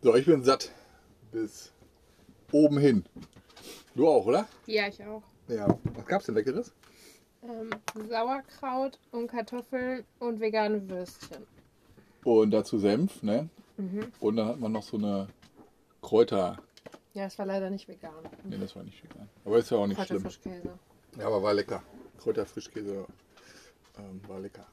So, ich bin satt. Bis oben hin. Du auch, oder? Ja, ich auch. Ja. Was gab's denn Leckeres? Ähm, Sauerkraut und Kartoffeln und vegane Würstchen. Und dazu Senf, ne? Und dann hat man noch so eine Kräuter. Ja, es war leider nicht vegan. Ne, das war nicht vegan. Aber ist ja auch nicht schlimm. Kräuterfrischkäse. Ja, aber war lecker. Kräuterfrischkäse ähm, war lecker.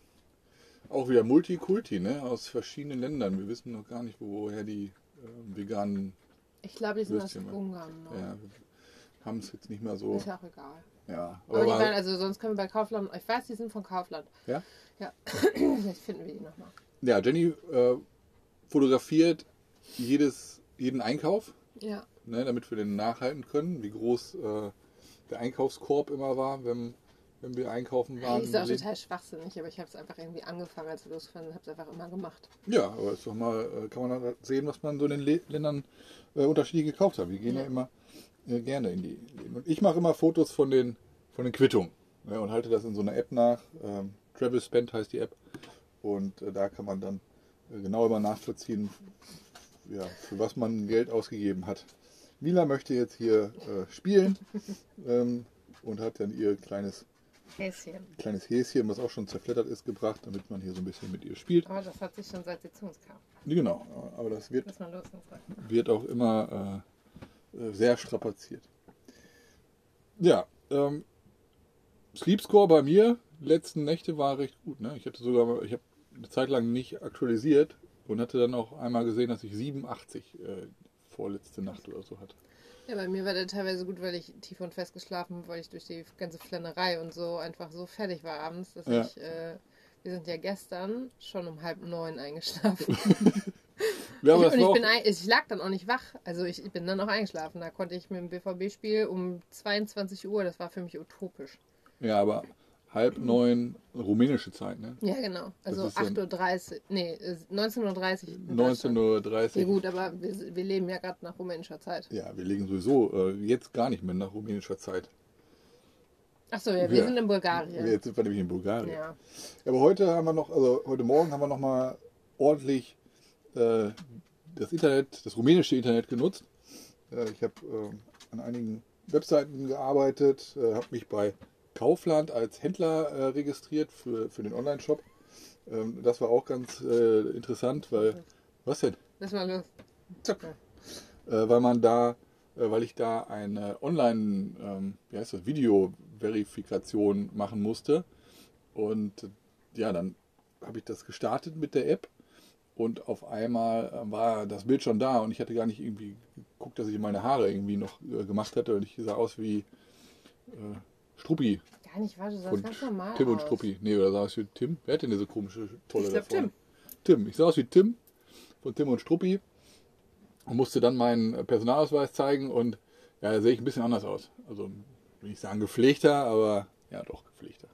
Auch wieder Multikulti, ne? Aus verschiedenen Ländern. Wir wissen noch gar nicht, woher die ähm, veganen. Ich glaube, die sind aus Würstchen, ne? Ungarn noch. Ja, haben es jetzt nicht mehr so. Ist ja auch egal. Ja, Aber die war- waren, also sonst können wir bei Kaufland, ich weiß, die sind von Kaufland. ja? Ja, vielleicht finden wir die nochmal. ja, Jenny äh, fotografiert jedes, jeden Einkauf, Ja, ne, damit wir den nachhalten können, wie groß äh, der Einkaufskorb immer war, wenn, wenn wir einkaufen waren. ist auch total schwachsinnig, aber ich habe es einfach irgendwie angefangen, als wir losgefahren sind, habe es einfach immer gemacht. Ja, aber ist doch mal, äh, kann man sehen, was man so in den Le Ländern äh, unterschiedlich gekauft hat. Wir gehen ja, Ja. immer äh, gerne in die Läden. Und ich mache immer Fotos von den, von den Quittungen ne, und halte das in so einer App nach. Ähm, Travel Spend heißt die App. Und äh, da kann man dann äh, genau immer nachvollziehen, ja, für was man Geld ausgegeben hat. Mila möchte jetzt hier äh, spielen ähm, und hat dann ihr kleines, Häschen. kleines Häschen, was auch schon zerfleddert ist, gebracht, damit man hier so ein bisschen mit ihr spielt. Aber das hat sich schon seit sie zu uns kam. Genau, aber das wird wird auch immer äh, äh, sehr strapaziert. Ja, ähm, Sleep Score bei mir letzten Nächte war recht gut. Ne? Ich hatte sogar, ich habe eine Zeit lang nicht aktualisiert und hatte dann auch einmal gesehen, dass ich 87 äh, vorletzte Nacht oder so hatte. Ja, bei mir war der teilweise gut, weil ich tief und fest geschlafen habe, weil ich durch die ganze Flennerei und so einfach so fertig war abends, dass Ja. ich, äh, wir sind ja gestern schon um halb neun eingeschlafen. Ja, ich, auch, bin ich lag dann auch nicht wach. Also ich, ich bin dann auch eingeschlafen. Da konnte ich mit dem BVB-Spiel um 22 Uhr, das war für mich utopisch. ja, aber halb neun rumänische Zeit, ne? Ja, genau. Also ist dann- 8.30 Uhr, nee, äh, 19.30 Uhr. in 19.30 Ja Uhr. gut, aber wir, wir leben ja gerade nach rumänischer Zeit. Ja, wir legen sowieso äh, jetzt gar nicht mehr nach rumänischer Zeit. Achso, ja, wir Ja. sind in Bulgarien. Jetzt sind wir nämlich in Bulgarien. Ja. Ja, aber heute haben wir noch, also heute Morgen haben wir noch mal ordentlich äh, das Internet, das rumänische Internet genutzt. Äh, ich habe äh, an einigen Webseiten gearbeitet, äh, habe mich bei Kaufland als Händler äh, registriert für, für den Online-Shop. Ähm, das war auch ganz äh, interessant, weil was denn? Lass mal los. Zack. Äh, weil man da, äh, weil ich da eine Online, ähm, wie heißt das, Video-Verifikation machen musste. Und ja, dann habe ich das gestartet mit der App und auf einmal äh, war das Bild schon da und ich hatte gar nicht irgendwie geguckt, dass ich meine Haare irgendwie noch äh, gemacht hatte und ich sah aus wie äh, Struppi Gar nicht, warte, du sahst und ganz normal Tim und aus. Struppi. Nee, oder sah aus wie Tim? Wer hat denn diese komische Tolle Ich glaub, da vorne? Tim. Tim. Ich sah aus wie Tim von Tim und Struppi und musste dann meinen Personalausweis zeigen und ja, da sehe ich ein bisschen anders aus. Also will ich sagen gepflegter, aber ja doch gepflegter.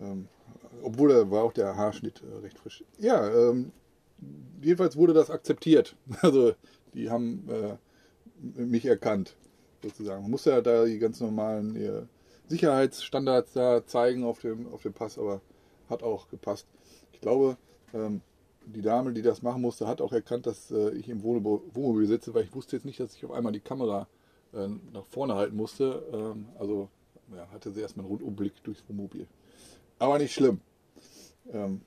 Ähm, obwohl da war auch der Haarschnitt äh, recht frisch. Ja, ähm, jedenfalls wurde das akzeptiert. Also die haben äh, mich erkannt, sozusagen. Man musste ja da die ganz normalen Sicherheitsstandards da zeigen auf dem, auf dem Pass, aber hat auch gepasst. Ich glaube, ähm, die Dame, die das machen musste, hat auch erkannt, dass äh, ich im Wohnmobil, Wohnmobil sitze, weil ich wusste jetzt nicht, dass ich auf einmal die Kamera äh, nach vorne halten musste. Ähm, also ja, hatte sie erstmal einen Rundumblick durchs Wohnmobil. Aber nicht schlimm. Ähm,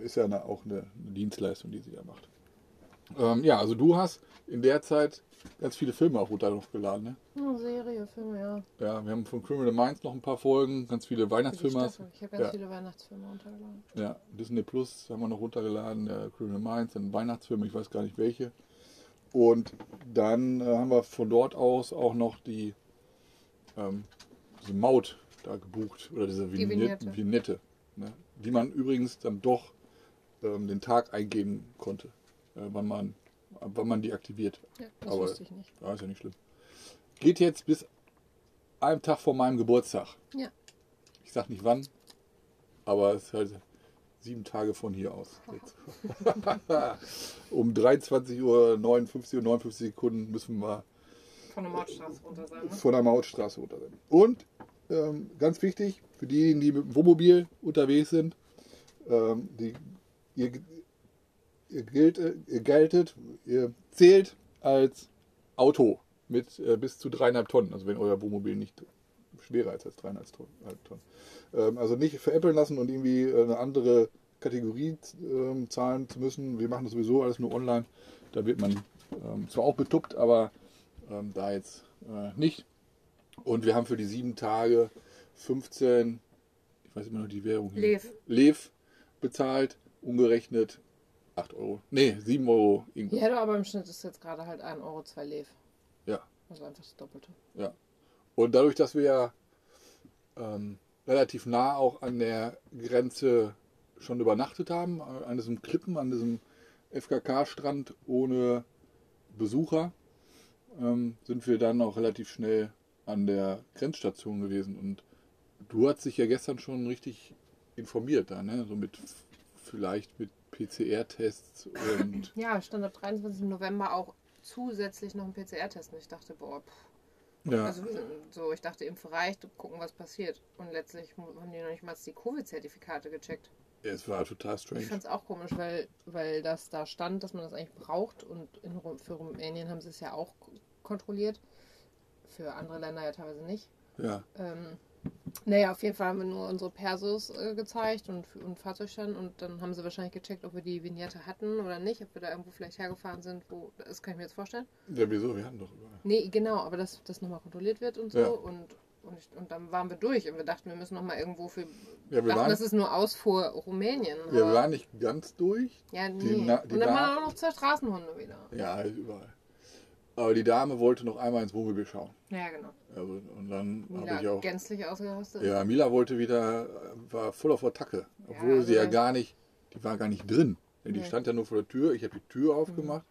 ist ja eine, auch eine, eine Dienstleistung, die sie da macht. Ähm, ja, also du hast in der Zeit ganz viele Filme auch runtergeladen. Ne? Oh, Serie, Filme, ja. Ja, wir haben von Criminal Minds noch ein paar Folgen, ganz viele Weihnachtsfilme. Ich habe ganz Ja. viele Weihnachtsfilme runtergeladen. Ja, Disney Plus haben wir noch runtergeladen, der Criminal Minds, ein Weihnachtsfilm, ich weiß gar nicht welche. Und dann äh, haben wir von dort aus auch noch die ähm, diese Maut da gebucht oder diese Die Vignette, Vignette. Ne? die man übrigens dann doch ähm, den Tag eingeben konnte, äh, wann man wann man die aktiviert. Ja, das Aber- wusste ich nicht. Ja, ist ja nicht schlimm. Geht jetzt bis einen Tag vor meinem Geburtstag. Ja. Ich sag nicht wann, aber es ist halt sieben Tage von hier aus. Jetzt. um 23 Uhr 59 und 59 Sekunden müssen wir Von der Mautstraße runter sein, ne? von der Mautstraße runter sein. Und ähm, ganz wichtig, für diejenigen, die mit dem Wohnmobil unterwegs sind, ähm, die, ihr, ihr, gilt, ihr geltet, ihr zählt als Auto mit äh, bis zu dreieinhalb Tonnen. Also wenn euer Wohnmobil nicht schwerer ist als dreieinhalb Tonnen. Ähm, also nicht veräppeln lassen und irgendwie eine andere Kategorie ähm, zahlen zu müssen. Wir machen das sowieso alles nur online. Da wird man ähm, zwar auch betuppt, aber ähm, da jetzt äh, nicht. Und wir haben für die sieben Tage 15, ich weiß immer noch die Währung hier. Lev. Lev bezahlt, umgerechnet 8 Euro. Nee, 7 Euro irgendwas. Ja, aber im Schnitt ist jetzt gerade halt 1 Euro 2 Lev. Ja. Also einfach das Doppelte. Ja. Und dadurch, dass wir ja ähm, relativ nah auch an der Grenze schon übernachtet haben, an diesem Klippen, an diesem FKK-Strand ohne Besucher, ähm, sind wir dann auch relativ schnell an der Grenzstation gewesen. Und du hast dich ja gestern schon richtig informiert da, ne? So mit vielleicht mit PCR-Tests und. Ja, stand ab 23. November auch zusätzlich noch ein PCR-Test. Und ich dachte, boah, pff. Ja. Also so, ich dachte, Impf reicht, gucken, was passiert. Und letztlich haben die noch nicht mal die Covid-Zertifikate gecheckt. Ja, es war total strange. Ich fand es auch komisch, weil, weil das da stand, dass man das eigentlich braucht. Und in, für Rumänien haben sie es ja auch kontrolliert. Für andere Länder ja teilweise nicht. Ja. Ähm, naja, auf jeden Fall haben wir nur unsere Persos äh, gezeigt und, und Fahrzeugstand und dann haben sie wahrscheinlich gecheckt, ob wir die Vignette hatten oder nicht, ob wir da irgendwo vielleicht hergefahren sind, wo, das kann ich mir jetzt vorstellen. Ja, wieso? Wir hatten doch überall. Nee, genau, aber dass das nochmal kontrolliert wird und so Ja. und, und, ich, und dann waren wir durch und wir dachten, wir müssen nochmal irgendwo für, Ja, wir dachten, waren, das ist nur Ausfuhr Rumänien. ja, wir waren nicht ganz durch. ja, die nee. Na- die und dann waren auch noch zwei Straßenhunde wieder. Ja, überall. Aber die Dame wollte noch einmal ins Wohnmobil schauen. Ja, genau. Also, und dann habe ich auch. gänzlich ausgerastet. Ja, Mila wollte wieder, war voll auf Attacke. Obwohl also sie ja gar nicht, die war gar nicht drin. Die Nee. stand ja nur vor der Tür. Ich habe die Tür aufgemacht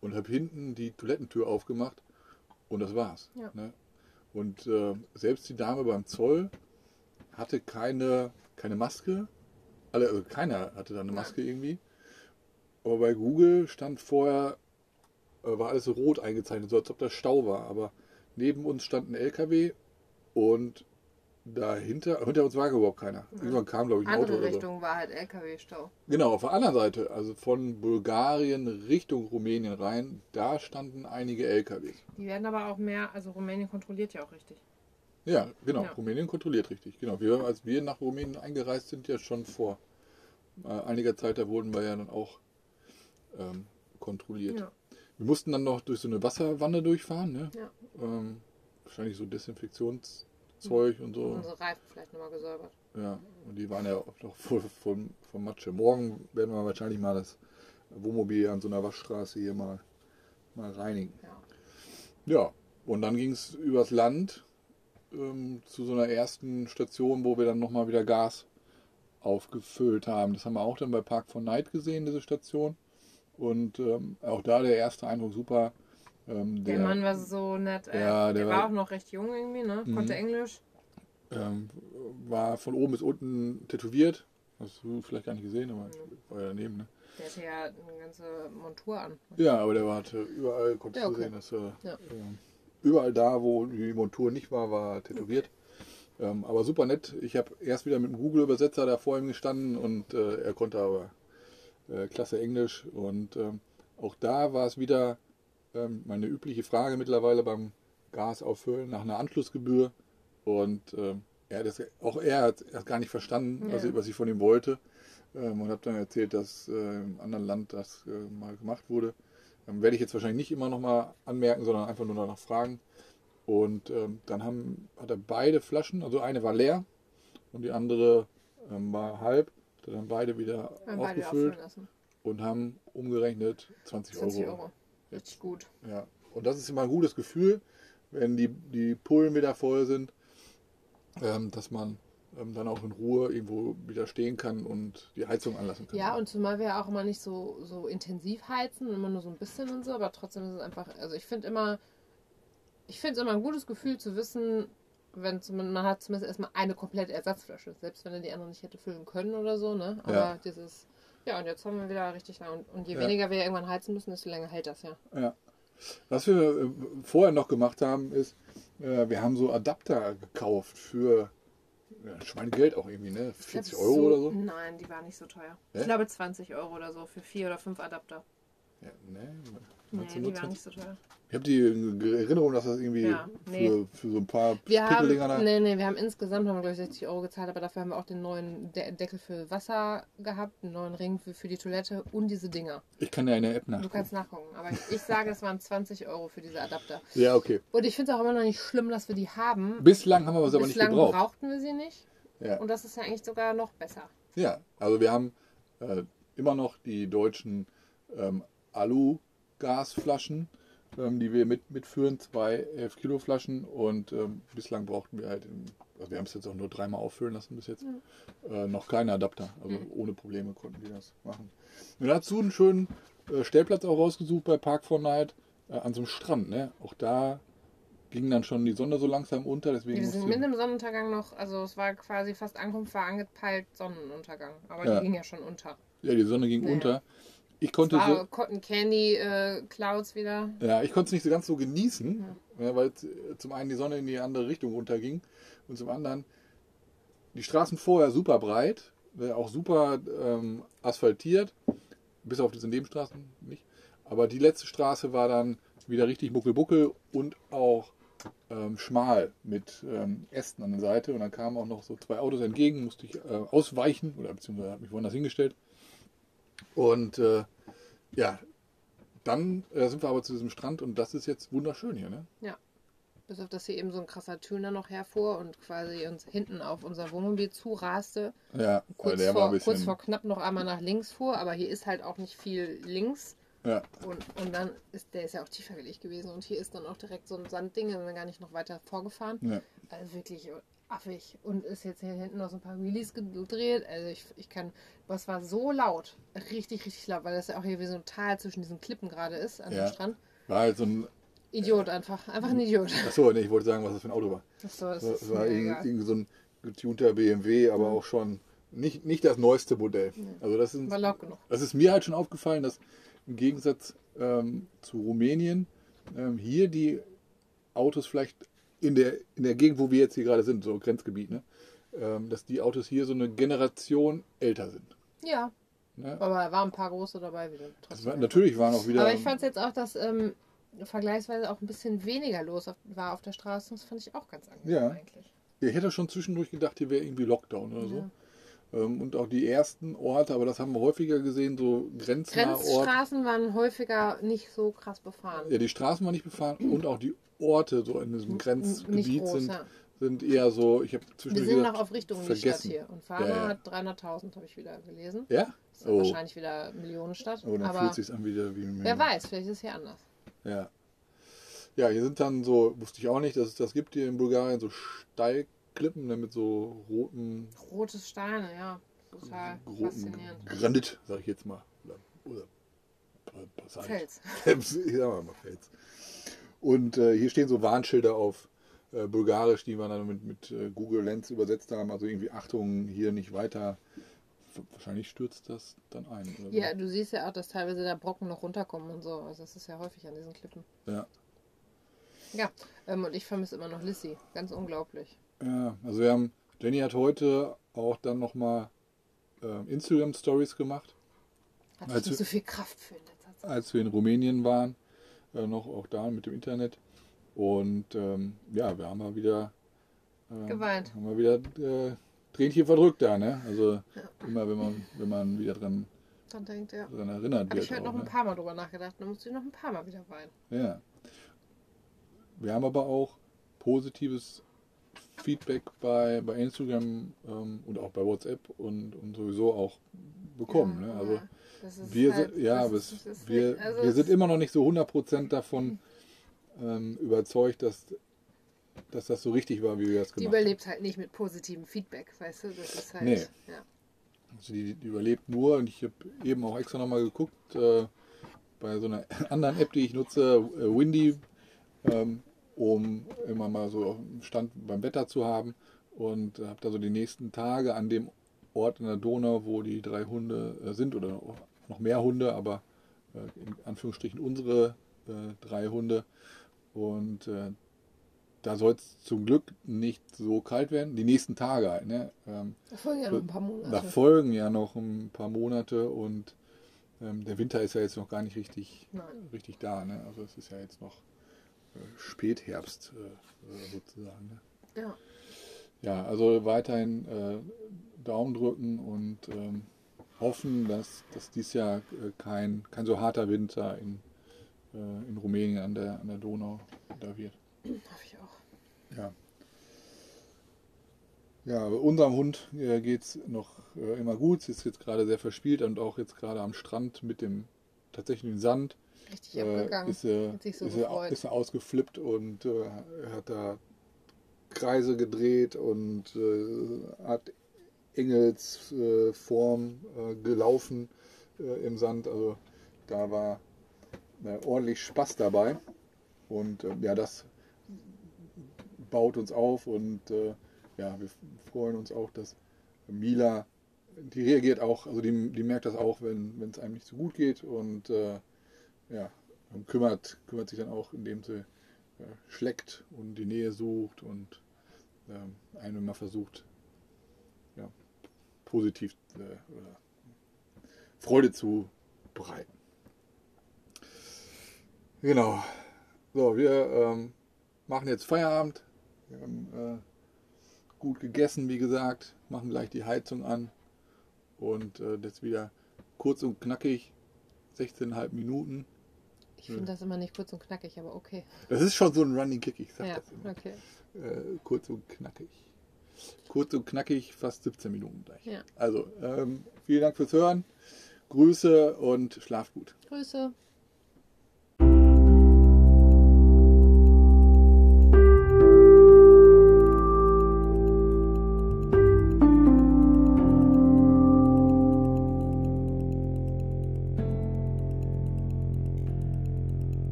und habe hinten die Toilettentür aufgemacht und das war's. Ja. Ne? Und äh, selbst die Dame beim Zoll hatte keine, keine Maske. Alle, also keiner hatte da eine. Maske irgendwie. Aber bei Google stand vorher, war alles so rot eingezeichnet, so als ob das Stau war. Aber neben uns stand ein LKW und dahinter, hinter uns war überhaupt keiner. Irgendwann kam, glaube ich, ein Auto Andere oder so. Richtung war halt LKW-Stau. Genau, auf der anderen Seite, also von Bulgarien Richtung Rumänien rein, da standen einige LKWs. Die werden aber auch mehr, also Rumänien kontrolliert ja auch richtig. Ja, genau, Ja. Rumänien kontrolliert richtig. Genau, wir, als wir nach Rumänien eingereist sind, ja schon vor äh, einiger Zeit, da wurden wir ja dann auch ähm, kontrolliert. Ja. Wir mussten dann noch durch so eine Wasserwanne durchfahren, ne? Ja. Ähm, wahrscheinlich so Desinfektionszeug und so. Unsere Reifen vielleicht nochmal gesäubert. Ja, und die waren ja auch noch voll von, von Matsche. Morgen werden wir wahrscheinlich mal das Wohnmobil an so einer Waschstraße hier mal, mal reinigen. Ja. Ja, und dann ging es übers Land ähm, zu so einer ersten Station, wo wir dann nochmal wieder Gas aufgefüllt haben. Das haben wir auch dann bei Park von Night gesehen, diese Station. Und ähm, auch da der erste Eindruck super. Ähm, Der, Mann war so nett. Ey. Ja, der, der war war- auch noch recht jung irgendwie, ne? Mhm. Konnte Englisch. ähm, war von oben bis unten tätowiert. Hast du vielleicht gar nicht gesehen, aber ich war ja daneben. Ne? Der hatte ja eine ganze Montur an. Ja, aber der war hatte überall, konntest Ja, du okay. sehen, dass er Ja. ähm, überall da, wo die Montur nicht war, war er tätowiert. Ähm, aber super nett. Ich habe erst wieder mit dem Google-Übersetzer da vor ihm gestanden und äh, er konnte aber äh, klasse Englisch. Und ähm, auch da war es wieder ähm, meine übliche Frage mittlerweile beim Gas auffüllen nach einer Anschlussgebühr. Und ähm, er hat das, auch er hat erst gar nicht verstanden, was, Ja. ich, was ich von ihm wollte. Ähm, und habe dann erzählt, dass äh, im anderen Land das äh, mal gemacht wurde. Ähm, werde ich jetzt wahrscheinlich nicht immer noch mal anmerken, sondern einfach nur danach fragen. Und ähm, dann haben, hat er beide Flaschen, also eine war leer und die andere ähm, war halb. Dann beide wieder Haben beide aufgefüllt lassen. und haben umgerechnet 20, 20 Euro. Euro. Richtig gut. Ja. Und das ist immer ein gutes Gefühl, wenn die, die Pullen wieder voll sind, ähm, dass man ähm, dann auch in Ruhe irgendwo wieder stehen kann und die Heizung anlassen kann. Ja, und zumal wir ja auch immer nicht so, so intensiv heizen, immer nur so ein bisschen und so, aber trotzdem ist es einfach, also ich finde immer, ich finde es immer ein gutes Gefühl zu wissen, wenn zumindest, man hat zumindest erstmal eine komplette Ersatzflasche, selbst wenn er die andere nicht hätte füllen können oder so, ne? Aber Ja. dieses, ja, und jetzt haben wir wieder richtig lang. Und, und je Ja. weniger wir irgendwann heizen müssen, desto länger hält das ja. Ja. Was wir äh, vorher noch gemacht haben, ist, äh, wir haben so Adapter gekauft für ja, Schweinegeld auch irgendwie, ne? Ich glaub, 40 Euro oder so. Nein, die war nicht so teuer. Ja? Ich glaube 20 Euro oder so für vier oder fünf Adapter. Ja, ne, Nee, du die waren 20? nicht so teuer. Ich habe die Erinnerung, dass das irgendwie Ja, nee. für, für so ein paar Wir haben, Pickeldinger da. nee, nee, wir haben insgesamt haben wir, glaube ich, 60 Euro gezahlt, aber dafür haben wir auch den neuen De Deckel für Wasser gehabt, einen neuen Ring für, für die Toilette und diese Dinger. Ich kann ja in der App Du nach. kannst nachgucken, aber ich, ich sage, es waren 20 Euro für diese Adapter. Ja, okay. Und ich finde es auch immer noch nicht schlimm, dass wir die haben. Bislang haben wir es aber nicht Bislang gebraucht. brauchten wir sie nicht. Ja. Und das ist ja eigentlich sogar noch besser. ja, also wir haben äh, immer noch die deutschen ähm, Alu-Gasflaschen, ähm, die wir mit, mitführen, zwei 11 Kilo Flaschen und ähm, bislang brauchten wir halt, also wir haben es jetzt auch nur dreimal auffüllen lassen bis jetzt, äh, noch keine Adapter. Also ohne Probleme konnten die das machen. Und dazu einen schönen äh, Stellplatz auch rausgesucht bei Park for Night äh, an so einem Strand. Ne? Auch da ging dann schon die Sonne so langsam unter, deswegen Wir sind mitten im Sonnenuntergang noch, also es war quasi fast Ankunft, war angepeilt Sonnenuntergang. Aber Ja. die ging ja schon unter. ja, die Sonne ging Ja. unter. Ich konnte so, war Cotton Candy äh, Clouds wieder. Ja, ich konnte es nicht so ganz so genießen, ja, weil z- zum einen die Sonne in die andere Richtung runterging und zum anderen die Straßen vorher super breit, äh, auch super ähm, asphaltiert, bis auf diese Nebenstraßen nicht. Aber die letzte Straße war dann wieder richtig buckelbuckel und auch ähm, schmal mit ähm, Ästen an der Seite. Und dann kamen auch noch so zwei Autos entgegen, musste ich äh, ausweichen oder beziehungsweise habe mich woanders hingestellt. Und äh, ja, dann äh, sind wir aber zu diesem Strand und das ist jetzt wunderschön hier, ne? Bis auf dass hier eben so ein krasser Töner noch herfuhr und quasi uns hinten auf unser Wohnmobil zuraste. Ja, Kurz, äh, der war vor, ein bisschen. kurz vor knapp noch einmal nach links fuhr, aber hier ist halt auch nicht viel links. ja, Und, und dann ist der ist ja auch tiefer gelegt gewesen und hier ist dann auch direkt so ein Sandding, sind wir gar nicht noch weiter vorgefahren. ja. Also wirklich affig. Und ist jetzt hier hinten noch so ein paar Wheelies gedreht. Also ich, ich kann, was war so laut. Richtig, richtig laut, weil das ja auch hier wie so ein Tal zwischen diesen Klippen gerade ist an Ja. dem Strand. War halt so ein. Idiot einfach. Einfach ein Idiot. Achso, nee, ich wollte sagen, was das für ein Auto war. Achso, das Das war irgendwie, irgendwie so ein getunter BMW, aber auch schon nicht, nicht das neueste Modell. Also das ist, War laut genug. das ist mir halt schon aufgefallen, dass im Gegensatz ähm, zu Rumänien ähm, hier die Autos vielleicht in der, in der Gegend, wo wir jetzt hier gerade sind, so Grenzgebiet, ne, ähm, dass die Autos hier so eine Generation älter sind. Ja, Ne? aber da waren ein paar große dabei wieder. War, natürlich waren auch wieder. aber ich fand es jetzt auch, dass ähm, vergleichsweise auch ein bisschen weniger los auf, war auf der Straße. Das fand ich auch ganz angenehm Ja. eigentlich. Ich hätte schon zwischendurch gedacht, hier wäre irgendwie Lockdown oder so. Ähm, und auch die ersten Orte, aber das haben wir häufiger gesehen, so grenznahe. Grenzstraßen waren häufiger nicht so krass befahren. Ja, die Straßen waren nicht befahren und auch die Orte so in diesem Grenzgebiet groß, sind, ja. sind eher so, ich habe Wir zwischendurch sind gedacht, noch auf Richtung vergessen. Stadt hier. Und Fana Ja, ja. hat 300.000, habe ich wieder gelesen. Ja? Das ist Oh. wahrscheinlich wieder Millionenstadt. Oh, dann aber fühlt sich an wieder wie ein wer weiß, vielleicht ist es hier anders. Ja. Ja, hier sind dann so, wusste ich auch nicht, dass es das gibt hier in Bulgarien, so Steilklippen ne, mit so roten, Rote Steine, ja. Total roten faszinierend. Granit, sag ich jetzt mal. Oder, oder. Fels. sag mal, Fels. Und äh, hier stehen so Warnschilder auf äh, Bulgarisch, die wir dann mit, mit äh, Google Lens übersetzt haben. Also irgendwie Achtung, hier nicht weiter. Wahrscheinlich stürzt das dann ein. Oder so. Ja, du siehst ja auch, dass teilweise da Brocken noch runterkommen und so. Also das ist ja häufig an diesen Klippen. ja. Ja, ähm, und ich vermisse immer noch Lissy. Ganz unglaublich. Ja, also wir haben, Jenny hat heute auch dann nochmal äh, Instagram Stories gemacht, Hatte Also- ich nicht so viel Kraft für in letzter Zeit. als wir in Rumänien waren, äh, noch auch da mit dem Internet. Und ähm, ja, wir haben mal wieder äh, Geweint. Haben wir wieder äh, Tränchen verdrückt da, ne? Also immer wenn man, wenn man wieder dran, Dann denkt er. dran erinnert Habe wird. ich auch, noch ein ne? paar Mal drüber nachgedacht. Dann musste ich noch ein paar Mal wieder weinen. Ja. Wir haben aber auch positives Feedback bei, bei Instagram ähm, und auch bei WhatsApp und, und sowieso auch bekommen. Ja, ne? Also wir halt- sind, ja, das ist- das wir, also wir sind immer noch nicht so 100% davon ähm, überzeugt, dass, dass das so richtig war, wie wir das Die gemacht haben. überlebt halt nicht mit positivem Feedback, weißt du? Das ist halt. Nee. Ja. Also die, die überlebt nur und ich habe eben auch extra nochmal geguckt äh, bei so einer anderen App, die ich nutze, äh, Windy, ähm, um immer mal so Stand beim Wetter zu haben und habe da so die nächsten Tage an dem Ort in der Donau, wo die drei Hunde äh, sind oder noch mehr Hunde, aber äh, in Anführungsstrichen unsere äh, drei Hunde und da soll es zum Glück nicht so kalt werden. Die nächsten Tage halt. Ne? Ähm, Da folgen ja noch ein paar Monate. da folgen ja noch ein paar Monate und ähm, der Winter ist ja jetzt noch gar nicht richtig, Nein. richtig da. Ne? Also es ist ja jetzt noch Spätherbst äh, äh, sozusagen. Ne? Ja. Ja, also weiterhin äh, Daumen drücken und ähm, hoffen, dass, dass dies Jahr äh, kein, kein so harter Winter in, äh, in Rumänien an der, an der Donau da wird. Hoffe ich auch. Ja. Ja, unserem Hund äh, geht es noch immer gut. Sie ist jetzt gerade sehr verspielt und auch jetzt gerade am Strand mit dem tatsächlichen Sand. Richtig Äh, abgegangen. ist, er, Hat sich so ist, er, ist er ausgeflippt und äh, er hat da Kreise gedreht und äh, hat Engelsform äh, äh, gelaufen äh, im Sand. Also da war ordentlich Spaß dabei. Und ja, das baut uns auf und ja, wir freuen uns auch, dass Mila, die reagiert auch, also die, die merkt das auch, wenn es einem nicht so gut geht und äh, ja, kümmert, kümmert sich dann auch, indem sie äh, schleckt und die Nähe sucht und ähm, einem immer versucht, ja, positiv äh, Freude zu bereiten. Genau. So, wir ähm, machen jetzt Feierabend. Wir haben äh, gut gegessen, wie gesagt, machen gleich die Heizung an und äh, das wieder kurz und knackig, 16,5 Minuten. Ich finde das immer nicht kurz und knackig, aber okay. Das ist schon so ein Running Kick, ich sag Ja, das immer. okay. Äh, kurz und knackig. Kurz und knackig, fast 17 Minuten gleich. Ja. Also, ähm, vielen Dank fürs Hören. Grüße und schlaf gut. Grüße.